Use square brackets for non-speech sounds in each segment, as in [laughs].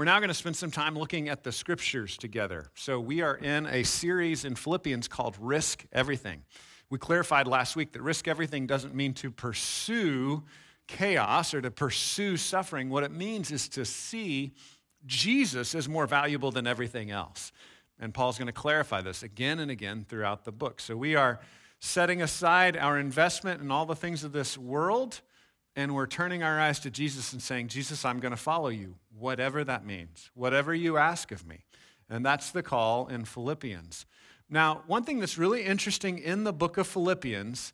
We're now going to spend some time looking at the scriptures together. So, we are in a series in Philippians called Risk Everything. We clarified last week that risk everything doesn't mean to pursue chaos or to pursue suffering. What it means is to see Jesus as more valuable than everything else. And Paul's going to clarify this again and again throughout the book. So, we are setting aside our investment in all the things of this world and we're turning our eyes to Jesus and saying, Jesus, I'm going to follow you, whatever that means, whatever you ask of me. And that's the call in Philippians. Now, one thing that's really interesting in the book of Philippians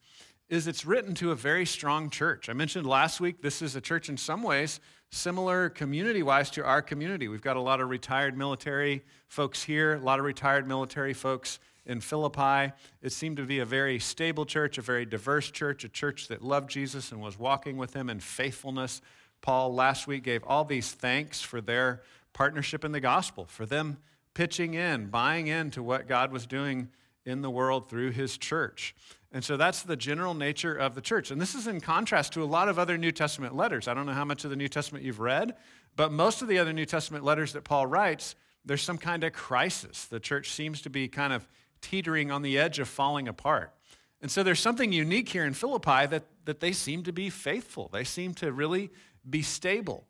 is it's written to a very strong church. I mentioned last week this is a church in some ways similar community wise to our community. We've got a lot of retired military folks here, a lot of retired military folks in Philippi. It seemed to be a very stable church, a very diverse church, a church that loved Jesus and was walking with him in faithfulness. Paul last week gave all these thanks for their partnership in the gospel, for them pitching in, buying into what God was doing in the world through his church. And so that's the general nature of the church. And this is in contrast to a lot of other New Testament letters. I don't know how much of the New Testament you've read, but most of the other New Testament letters that Paul writes, there's some kind of crisis. The church seems to be kind of teetering on the edge of falling apart. And so there's something unique here in Philippi that, that they seem to be faithful. They seem to really be stable.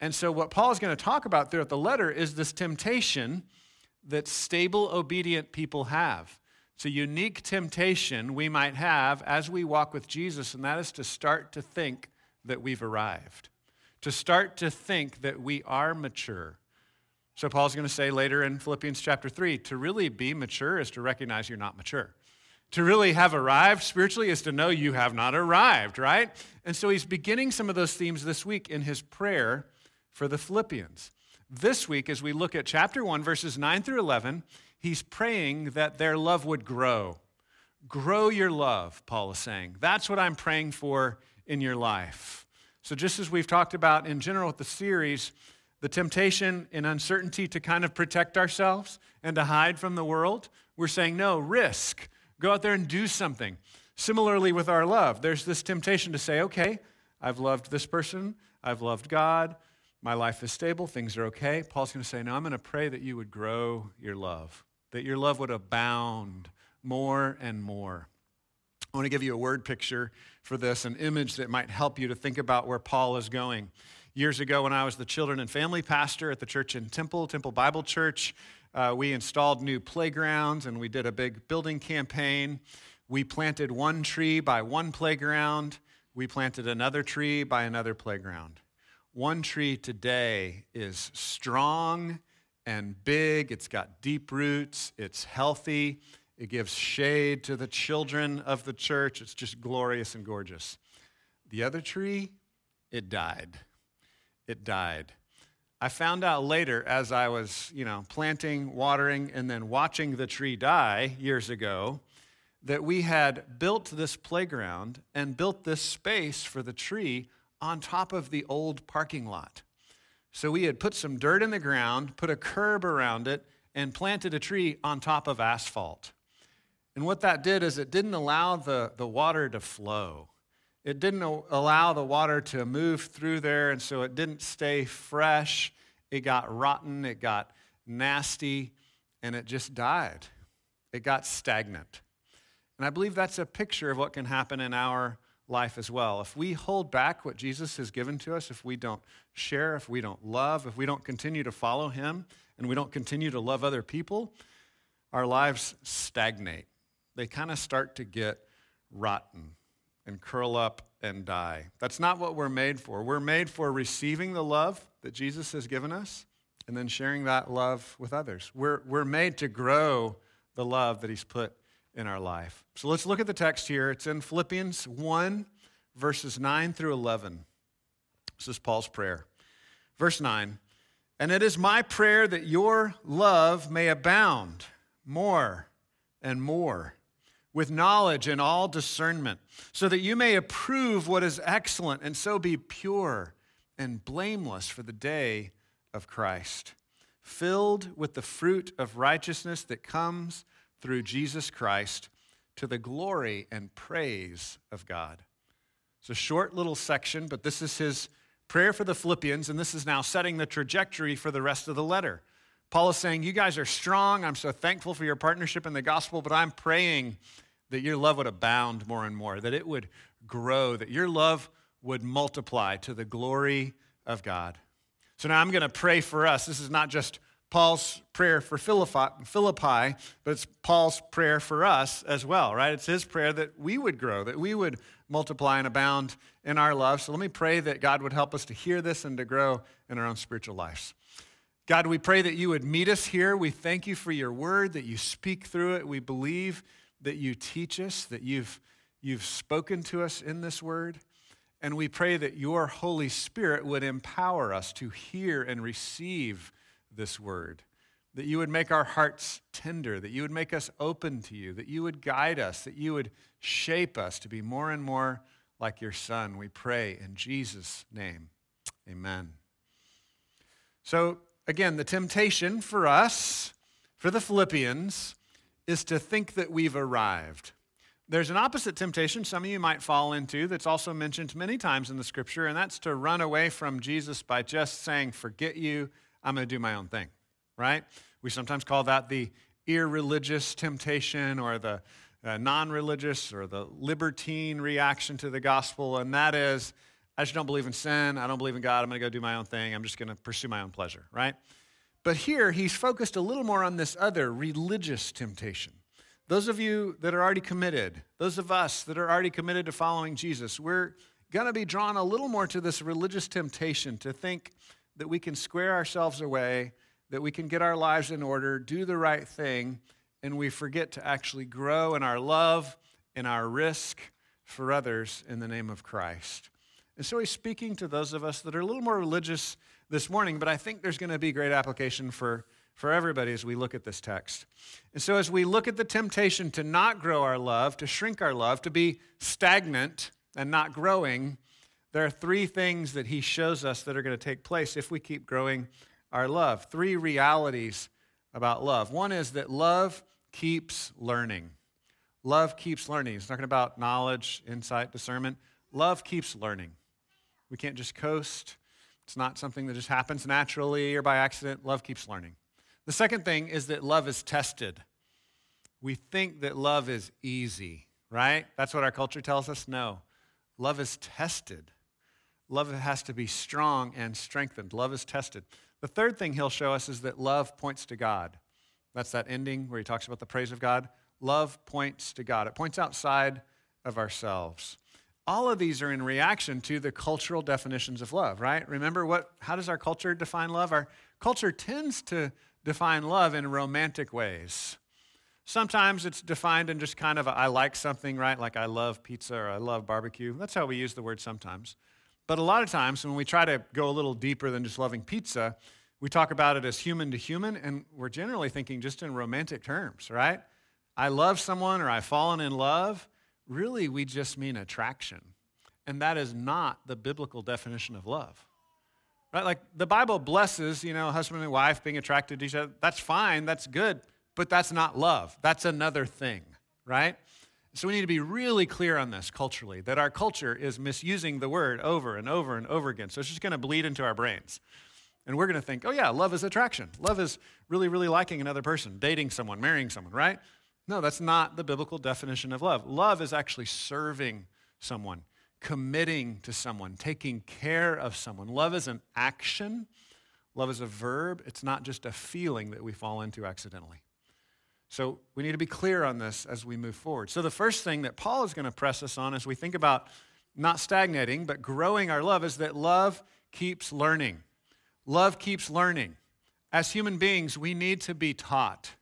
And so, what Paul is going to talk about throughout the letter is this temptation that stable, obedient people have. It's a unique temptation we might have as we walk with Jesus, and that is to start to think that we've arrived, to start to think that we are mature, so Paul's going to say later in Philippians chapter 3 to really be mature is to recognize you're not mature. To really have arrived spiritually is to know you have not arrived, right? And so he's beginning some of those themes this week in his prayer for the Philippians. This week, as we look at chapter 1, verses 9 through 11, he's praying that their love would grow. Grow your love, Paul is saying. That's what I'm praying for in your life. So, just as we've talked about in general with the series, the temptation and uncertainty to kind of protect ourselves and to hide from the world, we're saying, no, risk. Go out there and do something. Similarly, with our love, there's this temptation to say, okay, I've loved this person, I've loved God, my life is stable, things are okay. Paul's going to say, no, I'm going to pray that you would grow your love, that your love would abound more and more. I want to give you a word picture for this, an image that might help you to think about where Paul is going years ago when I was the children and family pastor at the church in Temple, Temple Bible Church. Uh, we installed new playgrounds and we did a big building campaign. We planted one tree by one playground. We planted another tree by another playground. One tree today is strong and big. It's got deep roots. It's healthy. It gives shade to the children of the church. It's just glorious and gorgeous. The other tree, it died it died. I found out later as I was, you know, planting, watering, and then watching the tree die years ago that we had built this playground and built this space for the tree on top of the old parking lot. So we had put some dirt in the ground, put a curb around it, and planted a tree on top of asphalt. And what that did is it didn't allow the, the water to flow it didn't allow the water to move through there, and so it didn't stay fresh. It got rotten, it got nasty, and it just died. It got stagnant. And I believe that's a picture of what can happen in our life as well. If we hold back what Jesus has given to us, if we don't share, if we don't love, if we don't continue to follow Him, and we don't continue to love other people, our lives stagnate. They kind of start to get rotten and curl up and die. That's not what we're made for. We're made for receiving the love that Jesus has given us and then sharing that love with others. We're, we're made to grow the love that He's put in our life. So let's look at the text here. It's in Philippians 1, verses 9 through 11. This is Paul's prayer. Verse 9 And it is my prayer that your love may abound more and more with knowledge and all discernment, so that you may approve what is excellent and so be pure and blameless for the day of Christ, filled with the fruit of righteousness that comes through Jesus Christ to the glory and praise of God. It's a short little section, but this is his prayer for the Philippians, and this is now setting the trajectory for the rest of the letter. Paul is saying, You guys are strong. I'm so thankful for your partnership in the gospel, but I'm praying that your love would abound more and more, that it would grow, that your love would multiply to the glory of God. So now I'm going to pray for us. This is not just Paul's prayer for Philippi, but it's Paul's prayer for us as well, right? It's his prayer that we would grow, that we would multiply and abound in our love. So let me pray that God would help us to hear this and to grow in our own spiritual lives. God, we pray that you would meet us here. We thank you for your word, that you speak through it. We believe that you teach us, that you've, you've spoken to us in this word. And we pray that your Holy Spirit would empower us to hear and receive this word, that you would make our hearts tender, that you would make us open to you, that you would guide us, that you would shape us to be more and more like your Son. We pray in Jesus' name. Amen. So, again, the temptation for us, for the Philippians, is to think that we've arrived. There's an opposite temptation some of you might fall into that's also mentioned many times in the scripture, and that's to run away from Jesus by just saying, Forget you, I'm going to do my own thing, right? We sometimes call that the irreligious temptation or the uh, non religious or the libertine reaction to the gospel, and that is, I just don't believe in sin. I don't believe in God. I'm going to go do my own thing. I'm just going to pursue my own pleasure, right? But here, he's focused a little more on this other religious temptation. Those of you that are already committed, those of us that are already committed to following Jesus, we're going to be drawn a little more to this religious temptation to think that we can square ourselves away, that we can get our lives in order, do the right thing, and we forget to actually grow in our love and our risk for others in the name of Christ. And so he's speaking to those of us that are a little more religious this morning, but I think there's going to be great application for, for everybody as we look at this text. And so, as we look at the temptation to not grow our love, to shrink our love, to be stagnant and not growing, there are three things that he shows us that are going to take place if we keep growing our love. Three realities about love. One is that love keeps learning. Love keeps learning. He's talking about knowledge, insight, discernment. Love keeps learning. We can't just coast. It's not something that just happens naturally or by accident. Love keeps learning. The second thing is that love is tested. We think that love is easy, right? That's what our culture tells us. No, love is tested. Love has to be strong and strengthened. Love is tested. The third thing he'll show us is that love points to God. That's that ending where he talks about the praise of God. Love points to God, it points outside of ourselves. All of these are in reaction to the cultural definitions of love, right? Remember what how does our culture define love? Our culture tends to define love in romantic ways. Sometimes it's defined in just kind of a, I like something, right? Like I love pizza or I love barbecue. That's how we use the word sometimes. But a lot of times when we try to go a little deeper than just loving pizza, we talk about it as human to human, and we're generally thinking just in romantic terms, right? I love someone or I've fallen in love. Really, we just mean attraction. And that is not the biblical definition of love. Right? Like the Bible blesses, you know, husband and wife being attracted to each other. That's fine, that's good, but that's not love. That's another thing, right? So we need to be really clear on this culturally that our culture is misusing the word over and over and over again. So it's just going to bleed into our brains. And we're going to think, oh, yeah, love is attraction. Love is really, really liking another person, dating someone, marrying someone, right? No, that's not the biblical definition of love. Love is actually serving someone, committing to someone, taking care of someone. Love is an action, love is a verb. It's not just a feeling that we fall into accidentally. So we need to be clear on this as we move forward. So the first thing that Paul is going to press us on as we think about not stagnating, but growing our love is that love keeps learning. Love keeps learning. As human beings, we need to be taught.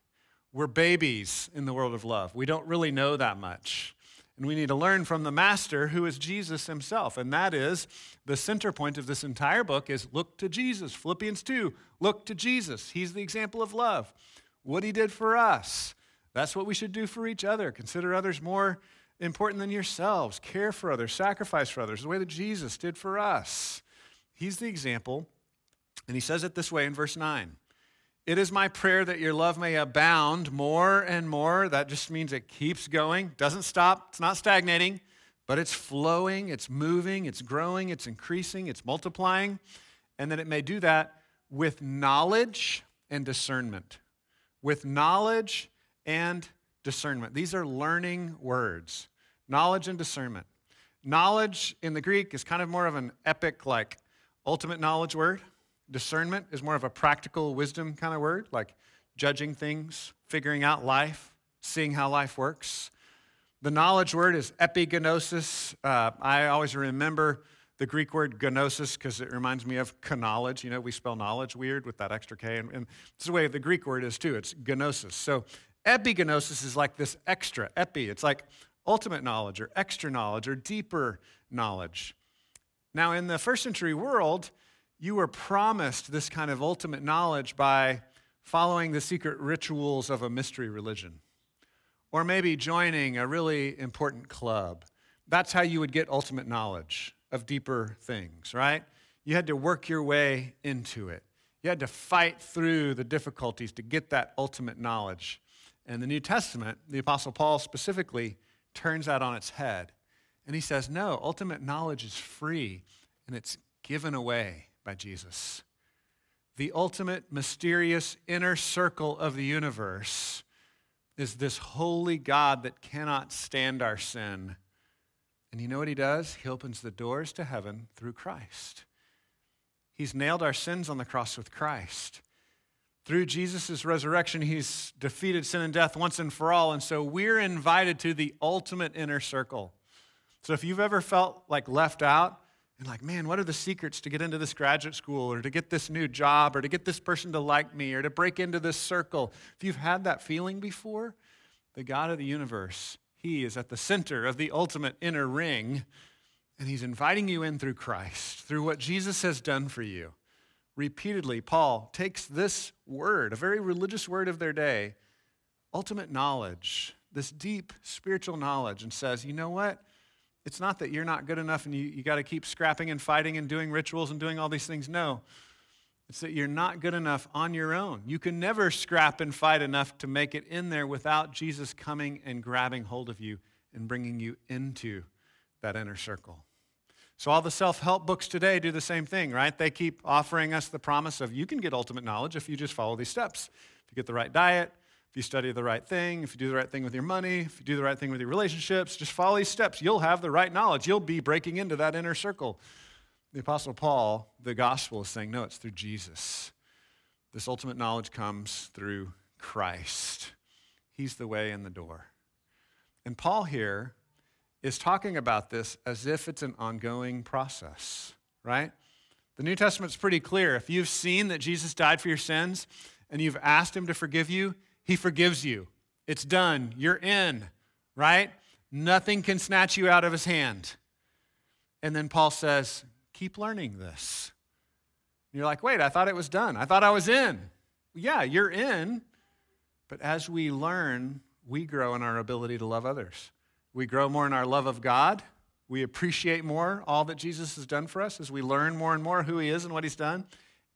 We're babies in the world of love. We don't really know that much. And we need to learn from the master who is Jesus himself. And that is the center point of this entire book is look to Jesus. Philippians 2, look to Jesus. He's the example of love what he did for us. That's what we should do for each other. Consider others more important than yourselves. Care for others, sacrifice for others, the way that Jesus did for us. He's the example. And he says it this way in verse 9 It is my prayer that your love may abound more and more. That just means it keeps going, doesn't stop, it's not stagnating, but it's flowing, it's moving, it's growing, it's increasing, it's multiplying, and that it may do that with knowledge and discernment. With knowledge and discernment. These are learning words knowledge and discernment. Knowledge in the Greek is kind of more of an epic, like ultimate knowledge word. Discernment is more of a practical wisdom kind of word, like judging things, figuring out life, seeing how life works. The knowledge word is epignosis. Uh, I always remember the Greek word gnosis because it reminds me of knowledge. You know, we spell knowledge weird with that extra K, and, and it's the way the Greek word is too. It's gnosis. So epignosis is like this extra, epi. It's like ultimate knowledge or extra knowledge or deeper knowledge. Now, in the first century world, you were promised this kind of ultimate knowledge by following the secret rituals of a mystery religion or maybe joining a really important club. That's how you would get ultimate knowledge of deeper things, right? You had to work your way into it. You had to fight through the difficulties to get that ultimate knowledge. And the New Testament, the Apostle Paul specifically, turns that on its head. And he says, no, ultimate knowledge is free and it's given away by Jesus. The ultimate mysterious inner circle of the universe is this holy God that cannot stand our sin. And you know what he does? He opens the doors to heaven through Christ. He's nailed our sins on the cross with Christ. Through Jesus' resurrection, he's defeated sin and death once and for all. And so we're invited to the ultimate inner circle. So if you've ever felt like left out, and like, man, what are the secrets to get into this graduate school or to get this new job or to get this person to like me or to break into this circle? If you've had that feeling before, the God of the universe, He is at the center of the ultimate inner ring, and He's inviting you in through Christ, through what Jesus has done for you. Repeatedly, Paul takes this word, a very religious word of their day, ultimate knowledge, this deep spiritual knowledge, and says, you know what? It's not that you're not good enough and you, you got to keep scrapping and fighting and doing rituals and doing all these things. No. It's that you're not good enough on your own. You can never scrap and fight enough to make it in there without Jesus coming and grabbing hold of you and bringing you into that inner circle. So, all the self help books today do the same thing, right? They keep offering us the promise of you can get ultimate knowledge if you just follow these steps. If you get the right diet, if you study the right thing, if you do the right thing with your money, if you do the right thing with your relationships, just follow these steps. You'll have the right knowledge. You'll be breaking into that inner circle. The Apostle Paul, the gospel is saying, no, it's through Jesus. This ultimate knowledge comes through Christ. He's the way and the door. And Paul here is talking about this as if it's an ongoing process, right? The New Testament's pretty clear. If you've seen that Jesus died for your sins and you've asked him to forgive you, he forgives you. It's done. You're in, right? Nothing can snatch you out of his hand. And then Paul says, keep learning this. And you're like, wait, I thought it was done. I thought I was in. Yeah, you're in. But as we learn, we grow in our ability to love others. We grow more in our love of God. We appreciate more all that Jesus has done for us as we learn more and more who he is and what he's done.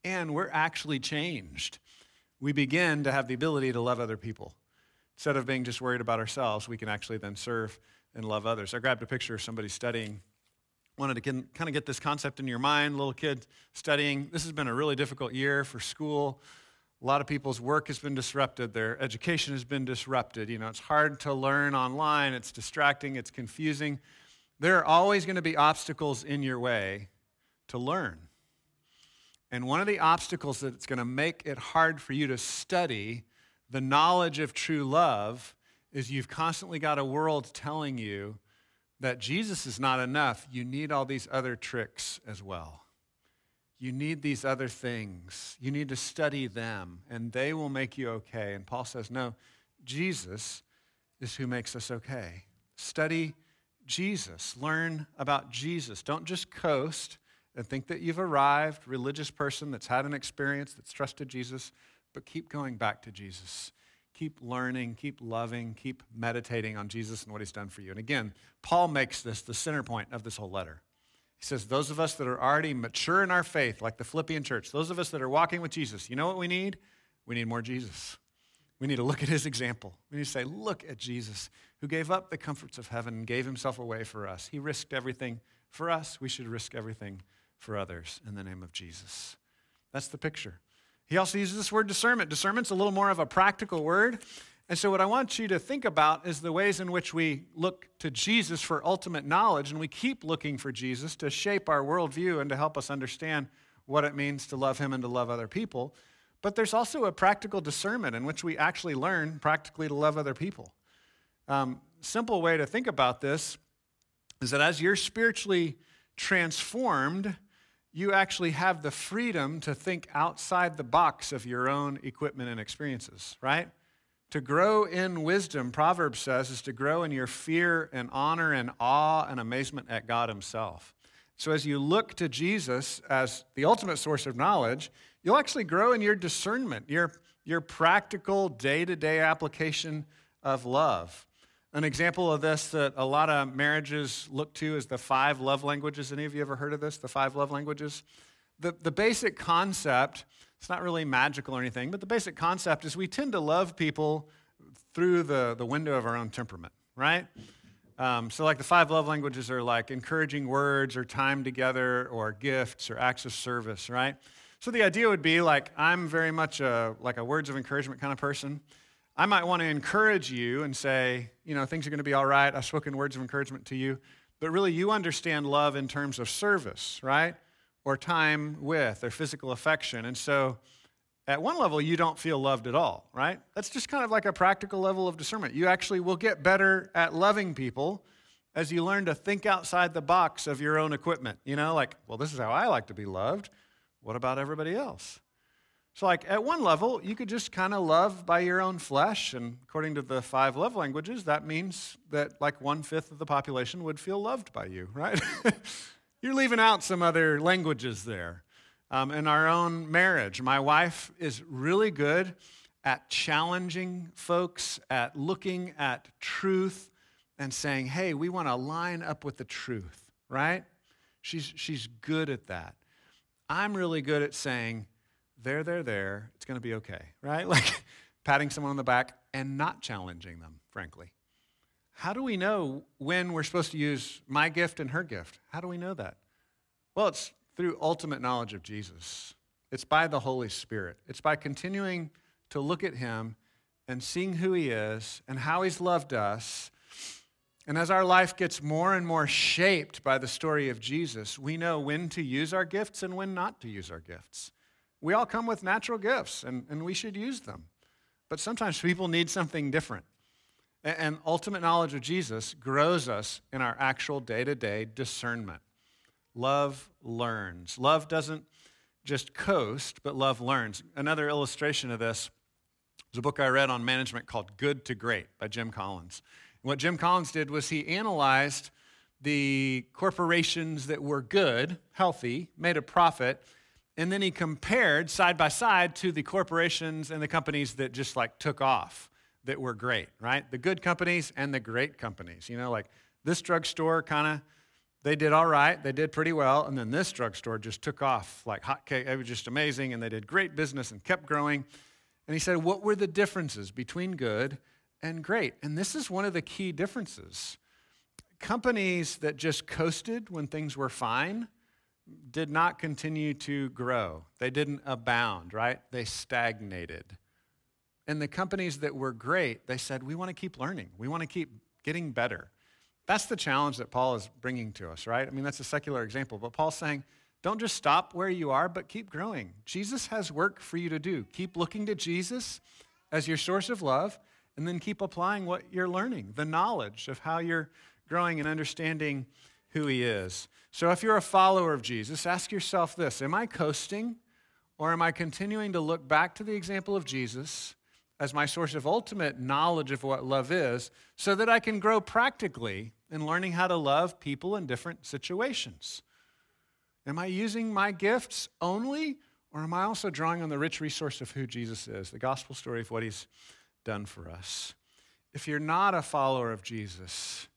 And we're actually changed we begin to have the ability to love other people. Instead of being just worried about ourselves, we can actually then serve and love others. I grabbed a picture of somebody studying. Wanted to kind of get this concept in your mind, little kid studying. This has been a really difficult year for school. A lot of people's work has been disrupted, their education has been disrupted. You know, it's hard to learn online, it's distracting, it's confusing. There are always going to be obstacles in your way to learn. And one of the obstacles that's going to make it hard for you to study the knowledge of true love is you've constantly got a world telling you that Jesus is not enough. You need all these other tricks as well. You need these other things. You need to study them, and they will make you okay. And Paul says, no, Jesus is who makes us okay. Study Jesus. Learn about Jesus. Don't just coast and think that you've arrived, religious person that's had an experience, that's trusted Jesus, but keep going back to Jesus. Keep learning, keep loving, keep meditating on Jesus and what he's done for you. And again, Paul makes this the center point of this whole letter. He says, Those of us that are already mature in our faith, like the Philippian church, those of us that are walking with Jesus, you know what we need? We need more Jesus. We need to look at his example. We need to say, look at Jesus, who gave up the comforts of heaven and gave himself away for us. He risked everything for us. We should risk everything for others in the name of Jesus. That's the picture. He also uses this word discernment. Discernment's a little more of a practical word. And so, what I want you to think about is the ways in which we look to Jesus for ultimate knowledge, and we keep looking for Jesus to shape our worldview and to help us understand what it means to love Him and to love other people. But there's also a practical discernment in which we actually learn practically to love other people. Um, simple way to think about this is that as you're spiritually transformed, you actually have the freedom to think outside the box of your own equipment and experiences, right? To grow in wisdom, Proverbs says, is to grow in your fear and honor and awe and amazement at God Himself. So as you look to Jesus as the ultimate source of knowledge, you'll actually grow in your discernment, your, your practical day to day application of love. An example of this that a lot of marriages look to is the five love languages. Any of you ever heard of this, the five love languages? The, the basic concept it's not really magical or anything, but the basic concept is we tend to love people through the, the window of our own temperament, right? Um, so, like the five love languages are like encouraging words or time together or gifts or acts of service, right? So, the idea would be like, I'm very much a, like a words of encouragement kind of person. I might want to encourage you and say, you know, things are going to be all right. I've spoken words of encouragement to you. But really, you understand love in terms of service, right? or time with or physical affection. And so, at one level, you don't feel loved at all, right? That's just kind of like a practical level of discernment. You actually will get better at loving people as you learn to think outside the box of your own equipment. You know, like, well, this is how I like to be loved. What about everybody else? So, like, at one level, you could just kind of love by your own flesh. And according to the five love languages, that means that like one fifth of the population would feel loved by you, right? [laughs] You're leaving out some other languages there. Um, in our own marriage, my wife is really good at challenging folks, at looking at truth and saying, hey, we want to line up with the truth, right? She's, she's good at that. I'm really good at saying, there, there, there, it's going to be okay, right? [laughs] Like patting someone on the back and not challenging them, frankly. How do we know when we're supposed to use my gift and her gift? How do we know that? Well, it's through ultimate knowledge of Jesus. It's by the Holy Spirit. It's by continuing to look at him and seeing who he is and how he's loved us. And as our life gets more and more shaped by the story of Jesus, we know when to use our gifts and when not to use our gifts. We all come with natural gifts, and, and we should use them. But sometimes people need something different. And ultimate knowledge of Jesus grows us in our actual day to day discernment. Love learns. Love doesn't just coast, but love learns. Another illustration of this is a book I read on management called Good to Great by Jim Collins. What Jim Collins did was he analyzed the corporations that were good, healthy, made a profit, and then he compared side by side to the corporations and the companies that just like took off that were great, right? The good companies and the great companies. You know, like this drugstore kind of, they did all right, they did pretty well, and then this drugstore just took off like hotcake. It was just amazing, and they did great business and kept growing. And he said, What were the differences between good and great? And this is one of the key differences. Companies that just coasted when things were fine did not continue to grow, they didn't abound, right? They stagnated. And the companies that were great, they said, we want to keep learning. We want to keep getting better. That's the challenge that Paul is bringing to us, right? I mean, that's a secular example, but Paul's saying, don't just stop where you are, but keep growing. Jesus has work for you to do. Keep looking to Jesus as your source of love, and then keep applying what you're learning, the knowledge of how you're growing and understanding who he is. So if you're a follower of Jesus, ask yourself this Am I coasting, or am I continuing to look back to the example of Jesus? as my source of ultimate knowledge of what love is so that I can grow practically in learning how to love people in different situations. Am I using my gifts only, or am I also drawing on the rich resource of who Jesus is, the gospel story of what he's done for us? If you're not a follower of Jesus,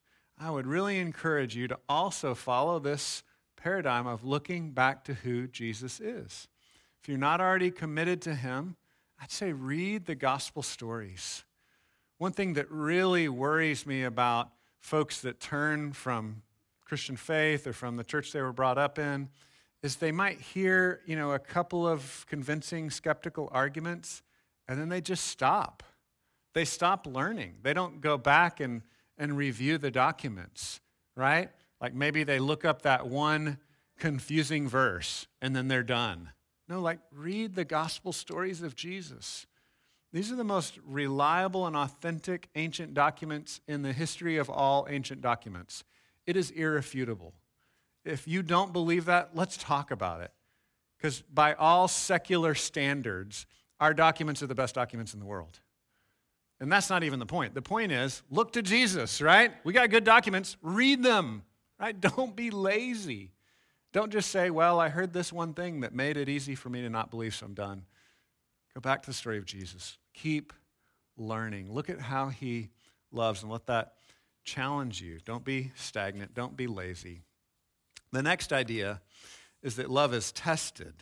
I would really encourage you to also follow this paradigm of looking back to who Jesus is. If you're not already committed to him, I'd say read the gospel stories. One thing that really worries me about folks that turn from Christian faith or from the church they were brought up in is they might hear, you know, a couple of convincing skeptical arguments and then they just stop. They stop learning. They don't go back and, and review the documents, right? Like maybe they look up that one confusing verse and then they're done. No, like read the gospel stories of Jesus. These are the most reliable and authentic ancient documents in the history of all ancient documents. It is irrefutable. If you don't believe that, let's talk about it. Because by all secular standards, our documents are the best documents in the world. And that's not even the point. The point is look to Jesus, right? We got good documents, read them, right? [laughs] Don't be lazy. Don't just say, well, I heard this one thing that made it easy for me to not believe, so I'm done. Go back to the story of Jesus. Keep learning. Look at how he loves and let that challenge you. Don't be stagnant. Don't be lazy. The next idea is that love is tested.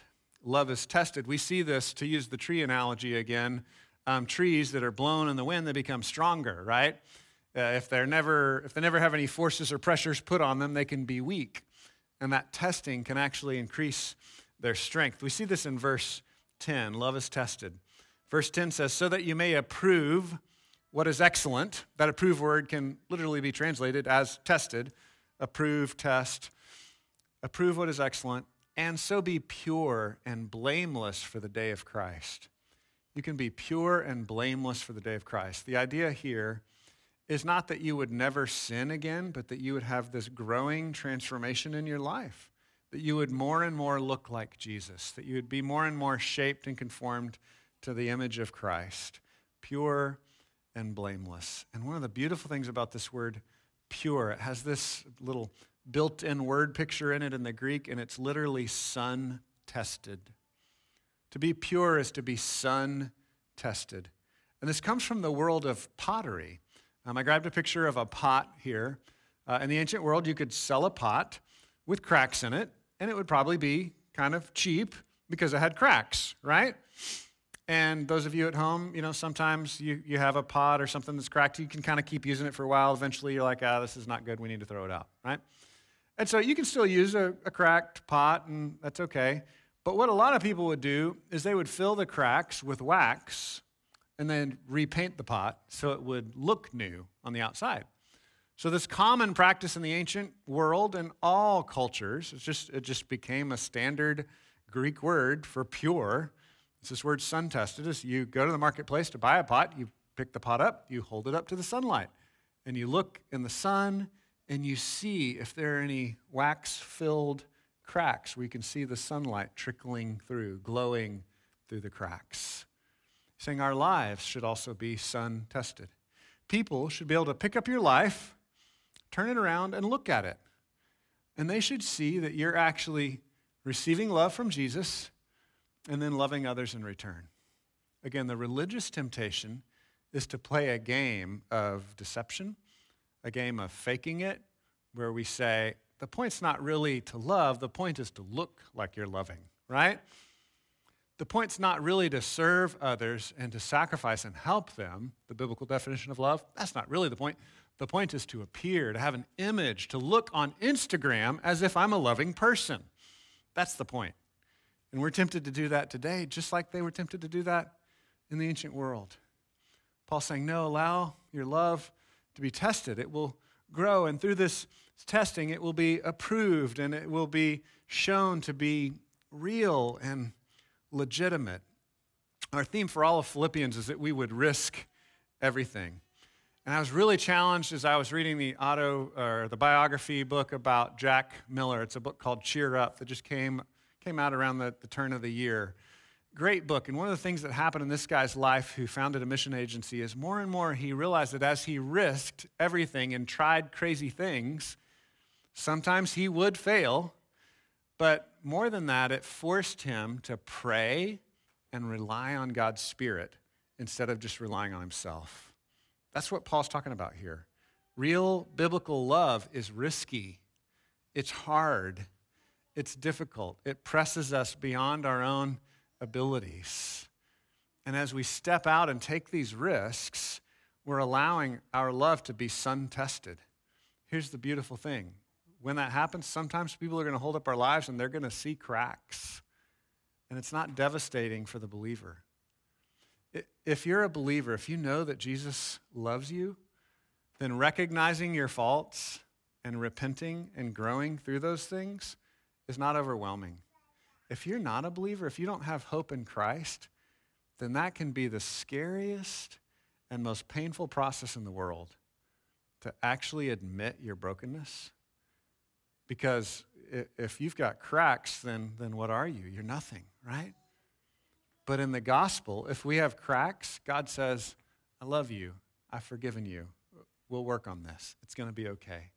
Love is tested. We see this, to use the tree analogy again, um, trees that are blown in the wind, they become stronger, right? Uh, if, they're never, if they never have any forces or pressures put on them, they can be weak. And that testing can actually increase their strength. We see this in verse 10. Love is tested. Verse 10 says, So that you may approve what is excellent. That approve word can literally be translated as tested. Approve, test. Approve what is excellent, and so be pure and blameless for the day of Christ. You can be pure and blameless for the day of Christ. The idea here is not that you would never sin again, but that you would have this growing transformation in your life, that you would more and more look like Jesus, that you would be more and more shaped and conformed to the image of Christ, pure and blameless. And one of the beautiful things about this word pure, it has this little built in word picture in it in the Greek, and it's literally sun tested. To be pure is to be sun tested. And this comes from the world of pottery. Um, I grabbed a picture of a pot here. Uh, in the ancient world, you could sell a pot with cracks in it, and it would probably be kind of cheap because it had cracks, right? And those of you at home, you know, sometimes you, you have a pot or something that's cracked. You can kind of keep using it for a while. Eventually, you're like, ah, this is not good. We need to throw it out, right? And so you can still use a, a cracked pot, and that's okay. But what a lot of people would do is they would fill the cracks with wax and then repaint the pot so it would look new on the outside. So this common practice in the ancient world and all cultures, it's just, it just became a standard Greek word for pure. It's this word sun tested. Is you go to the marketplace to buy a pot, you pick the pot up, you hold it up to the sunlight, and you look in the sun and you see if there are any wax filled cracks you can see the sunlight trickling through, glowing through the cracks saying our lives should also be sun tested. People should be able to pick up your life, turn it around, and look at it. And they should see that you're actually receiving love from Jesus and then loving others in return. Again, the religious temptation is to play a game of deception, a game of faking it, where we say, the point's not really to love, the point is to look like you're loving, right? the point's not really to serve others and to sacrifice and help them, the biblical definition of love. That's not really the point. The point is to appear, to have an image, to look on Instagram as if I'm a loving person. That's the point. And we're tempted to do that today, just like they were tempted to do that in the ancient world. Paul's saying, No, allow your love to be tested. It will grow, and through this testing, it will be approved and it will be shown to be real and legitimate. Our theme for all of Philippians is that we would risk everything. And I was really challenged as I was reading the auto or the biography book about Jack Miller. It's a book called Cheer Up that just came, came out around the, the turn of the year. Great book. And one of the things that happened in this guy's life who founded a mission agency is more and more he realized that as he risked everything and tried crazy things, sometimes he would fail, but more than that, it forced him to pray and rely on God's Spirit instead of just relying on himself. That's what Paul's talking about here. Real biblical love is risky, it's hard, it's difficult, it presses us beyond our own abilities. And as we step out and take these risks, we're allowing our love to be sun tested. Here's the beautiful thing when that happens, sometimes people are going to hold up our lives and they're going to see cracks. And it's not devastating for the believer. If you're a believer, if you know that Jesus loves you, then recognizing your faults and repenting and growing through those things is not overwhelming. If you're not a believer, if you don't have hope in Christ, then that can be the scariest and most painful process in the world to actually admit your brokenness. Because if you've got cracks, then, then what are you? You're nothing, right? But in the gospel, if we have cracks, God says, I love you. I've forgiven you. We'll work on this. It's going to be okay.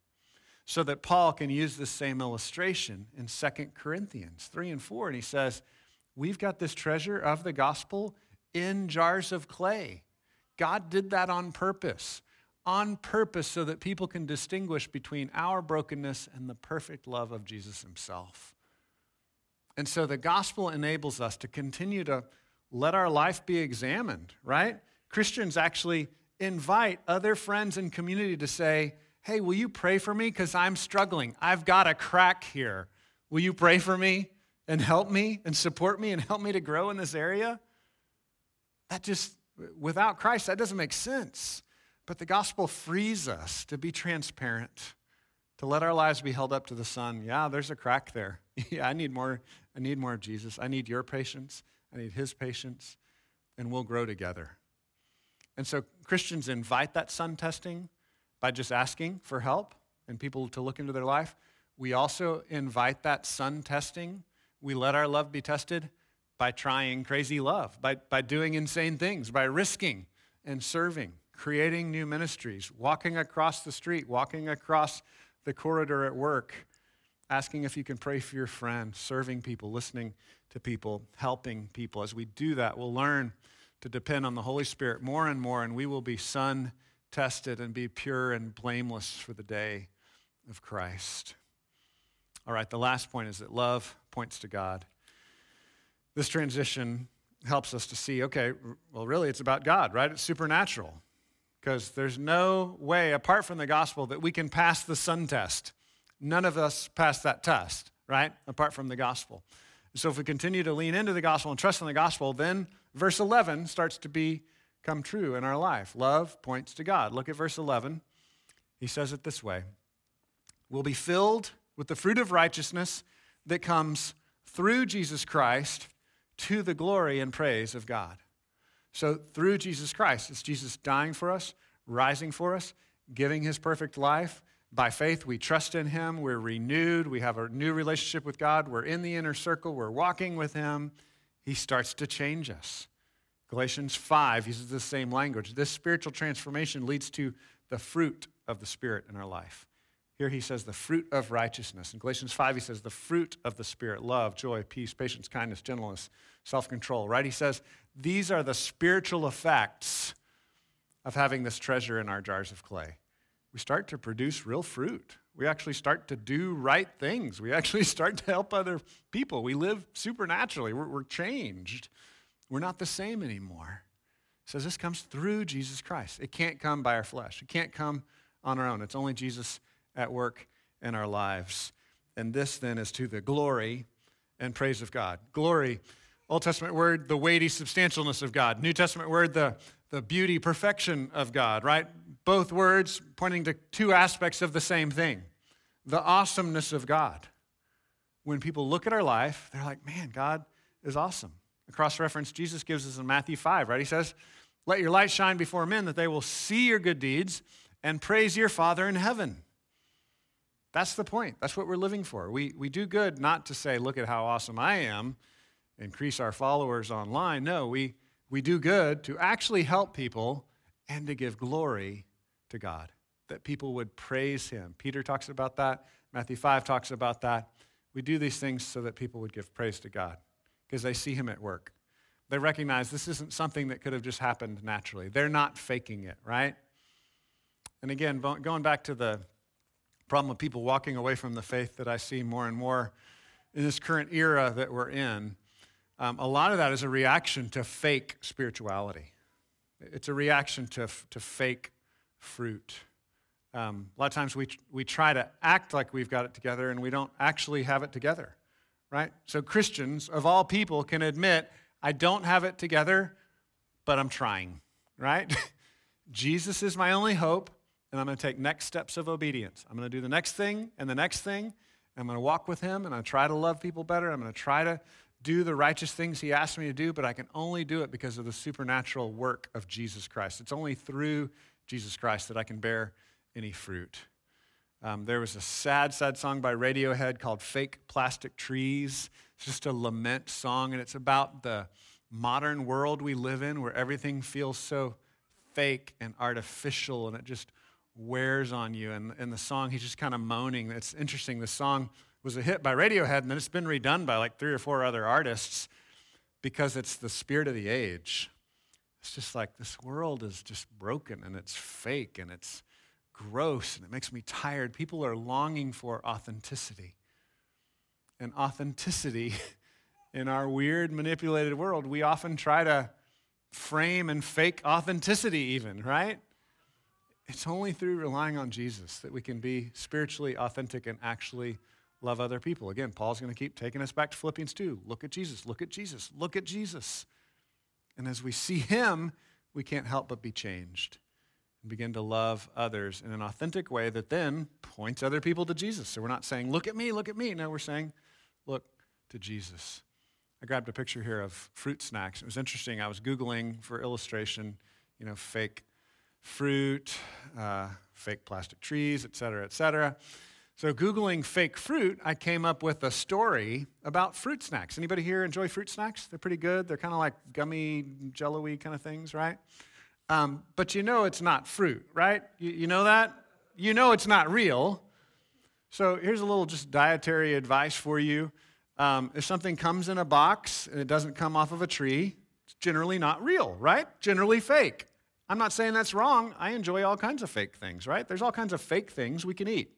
So that Paul can use the same illustration in 2 Corinthians 3 and 4. And he says, We've got this treasure of the gospel in jars of clay. God did that on purpose, on purpose so that people can distinguish between our brokenness and the perfect love of Jesus himself. And so the gospel enables us to continue to let our life be examined, right? Christians actually invite other friends and community to say, hey, will you pray for me? Because I'm struggling. I've got a crack here. Will you pray for me and help me and support me and help me to grow in this area? That just, without Christ, that doesn't make sense. But the gospel frees us to be transparent, to let our lives be held up to the sun. Yeah, there's a crack there. [laughs] yeah, I need more. I need more of Jesus. I need your patience. I need his patience, and we'll grow together. And so Christians invite that sun testing by just asking for help and people to look into their life. We also invite that sun testing. We let our love be tested by trying crazy love, by, by doing insane things, by risking and serving, creating new ministries, walking across the street, walking across the corridor at work, asking if you can pray for your friend, serving people, listening to people, helping people. As we do that, we'll learn to depend on the Holy Spirit more and more, and we will be sun tested and be pure and blameless for the day of Christ. All right, the last point is that love points to God. This transition helps us to see okay, well, really, it's about God, right? It's supernatural. Because there's no way, apart from the gospel, that we can pass the sun test. None of us pass that test, right? Apart from the gospel. So if we continue to lean into the gospel and trust in the gospel, then verse 11 starts to become true in our life. Love points to God. Look at verse 11. He says it this way We'll be filled with the fruit of righteousness that comes through Jesus Christ to the glory and praise of God. So, through Jesus Christ, it's Jesus dying for us, rising for us, giving his perfect life, by faith, we trust in Him. We're renewed. We have a new relationship with God. We're in the inner circle. We're walking with Him. He starts to change us. Galatians 5 uses the same language. This spiritual transformation leads to the fruit of the Spirit in our life. Here he says the fruit of righteousness. In Galatians 5, he says the fruit of the Spirit love, joy, peace, patience, kindness, gentleness, self control, right? He says these are the spiritual effects of having this treasure in our jars of clay we start to produce real fruit. We actually start to do right things. We actually [laughs] start to help other people. We live supernaturally. We're, we're changed. We're not the same anymore. It says this comes through Jesus Christ. It can't come by our flesh. It can't come on our own. It's only Jesus at work in our lives. And this then is to the glory and praise of God. Glory, Old Testament word, the weighty substantialness of God. New Testament word, the, the beauty, perfection of God, right? both words pointing to two aspects of the same thing the awesomeness of God. When people look at our life, they're like, man, God is awesome. A cross reference Jesus gives us in Matthew 5, right? He says, Let your light shine before men that they will see your good deeds and praise your Father in heaven. That's the point. That's what we're living for. We, we do good not to say, Look at how awesome I am, increase our followers online. No, we, we do good to actually help people and to give glory to God, that people would praise him. Peter talks about that. Matthew 5 talks about that. We do these things so that people would give praise to God because they see him at work. They recognize this isn't something that could have just happened naturally. They're not faking it, right? And again, going back to the problem of people walking away from the faith that I see more and more in this current era that we're in, um, a lot of that is a reaction to fake spirituality. It's a reaction to, to fake fruit. Um, a lot of times we, we try to act like we've got it together and we don't actually have it together, right? So Christians, of all people, can admit, I don't have it together, but I'm trying, right? [laughs] Jesus is my only hope, and I'm going to take next steps of obedience. I'm going to do the next thing and the next thing. I'm going to walk with him, and I try to love people better. I'm going to try to do the righteous things he asked me to do, but I can only do it because of the supernatural work of Jesus Christ. It's only through Jesus Christ that I can bear any fruit. Um, there was a sad, sad song by Radiohead called Fake Plastic Trees. It's just a lament song, and it's about the modern world we live in where everything feels so fake and artificial and it just wears on you. And in the song, he's just kind of moaning. It's interesting. The song was a hit by Radiohead, and then it's been redone by like three or four other artists because it's the spirit of the age. It's just like this world is just broken and it's fake and it's gross and it makes me tired. People are longing for authenticity. And authenticity [laughs] in our weird, manipulated world, we often try to frame and fake authenticity, even, right? It's only through relying on Jesus that we can be spiritually authentic and actually love other people. Again, Paul's going to keep taking us back to Philippians 2. Look at Jesus, look at Jesus, look at Jesus. And as we see him, we can't help but be changed and begin to love others in an authentic way that then points other people to Jesus. So we're not saying, look at me, look at me. No, we're saying, look to Jesus. I grabbed a picture here of fruit snacks. It was interesting. I was Googling for illustration, you know, fake fruit, uh, fake plastic trees, et cetera, et cetera. So, Googling fake fruit, I came up with a story about fruit snacks. Anybody here enjoy fruit snacks? They're pretty good. They're kind of like gummy, jello-y kind of things, right? Um, but you know it's not fruit, right? You, you know that? You know it's not real. So, here's a little just dietary advice for you. Um, if something comes in a box and it doesn't come off of a tree, it's generally not real, right? Generally fake. I'm not saying that's wrong. I enjoy all kinds of fake things, right? There's all kinds of fake things we can eat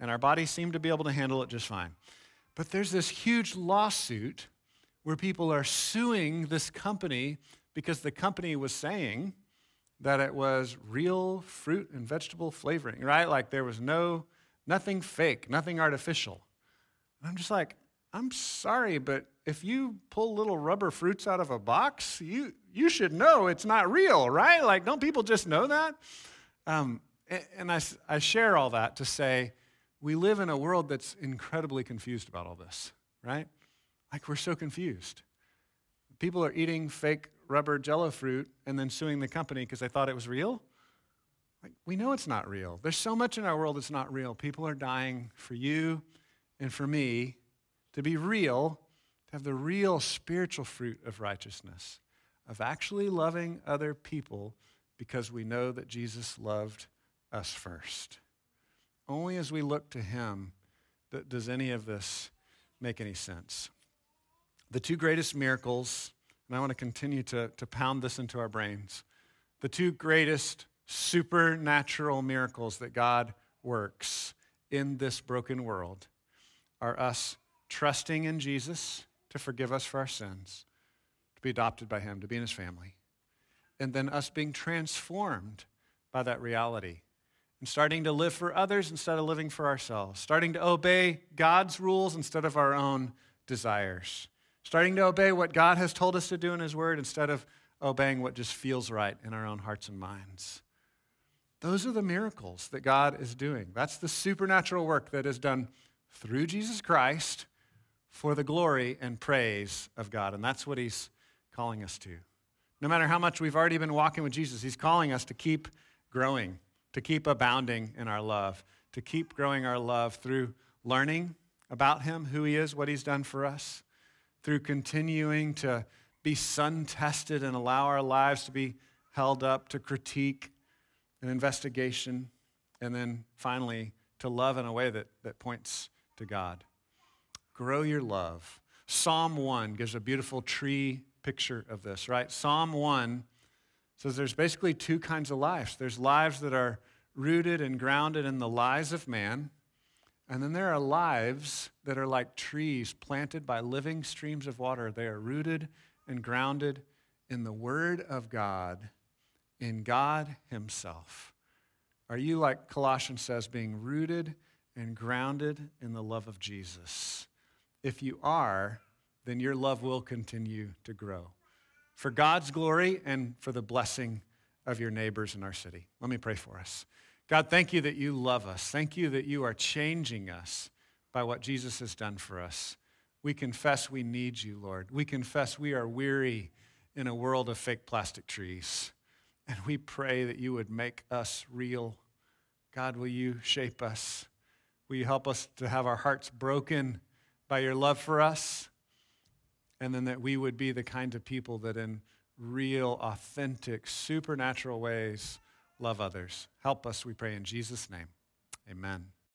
and our bodies seem to be able to handle it just fine. But there's this huge lawsuit where people are suing this company because the company was saying that it was real fruit and vegetable flavoring, right? Like there was no nothing fake, nothing artificial. And I'm just like, I'm sorry, but if you pull little rubber fruits out of a box, you you should know it's not real, right? Like, don't people just know that? Um, and I, I share all that to say we live in a world that's incredibly confused about all this, right? Like we're so confused. People are eating fake rubber jello fruit and then suing the company because they thought it was real. Like we know it's not real. There's so much in our world that's not real. People are dying for you and for me to be real, to have the real spiritual fruit of righteousness, of actually loving other people because we know that Jesus loved us first. Only as we look to Him does any of this make any sense. The two greatest miracles, and I want to continue to, to pound this into our brains, the two greatest supernatural miracles that God works in this broken world are us trusting in Jesus to forgive us for our sins, to be adopted by Him, to be in His family, and then us being transformed by that reality and starting to live for others instead of living for ourselves, starting to obey God's rules instead of our own desires, starting to obey what God has told us to do in His Word instead of obeying what just feels right in our own hearts and minds. Those are the miracles that God is doing. That's the supernatural work that is done through Jesus Christ for the glory and praise of God. And that's what He's calling us to. No matter how much we've already been walking with Jesus, He's calling us to keep growing to keep abounding in our love, to keep growing our love through learning about Him, who He is, what He's done for us, through continuing to be sun tested and allow our lives to be held up to critique and investigation, and then finally to love in a way that, that points to God. Grow your love. Psalm 1 gives a beautiful tree picture of this, right? Psalm 1 says there's basically two kinds of lives there's lives that are rooted and grounded in the lies of man, And then there are lives that are like trees planted by living streams of water. They are rooted and grounded in the Word of God, in God Himself. Are you, like Colossians says, being rooted and grounded in the love of Jesus? If you are, then your love will continue to grow for God's glory and for the blessing of your neighbors in our city. Let me pray for us. God, thank you that you love us. Thank you that you are changing us by what Jesus has done for us. We confess we need you, Lord. We confess we are weary in a world of fake plastic trees. And we pray that you would make us real. God, will you shape us? Will you help us to have our hearts broken by your love for us? And then that we would be the kind of people that, in real, authentic, supernatural ways, love others. Help us, we pray in Jesus' name. Amen.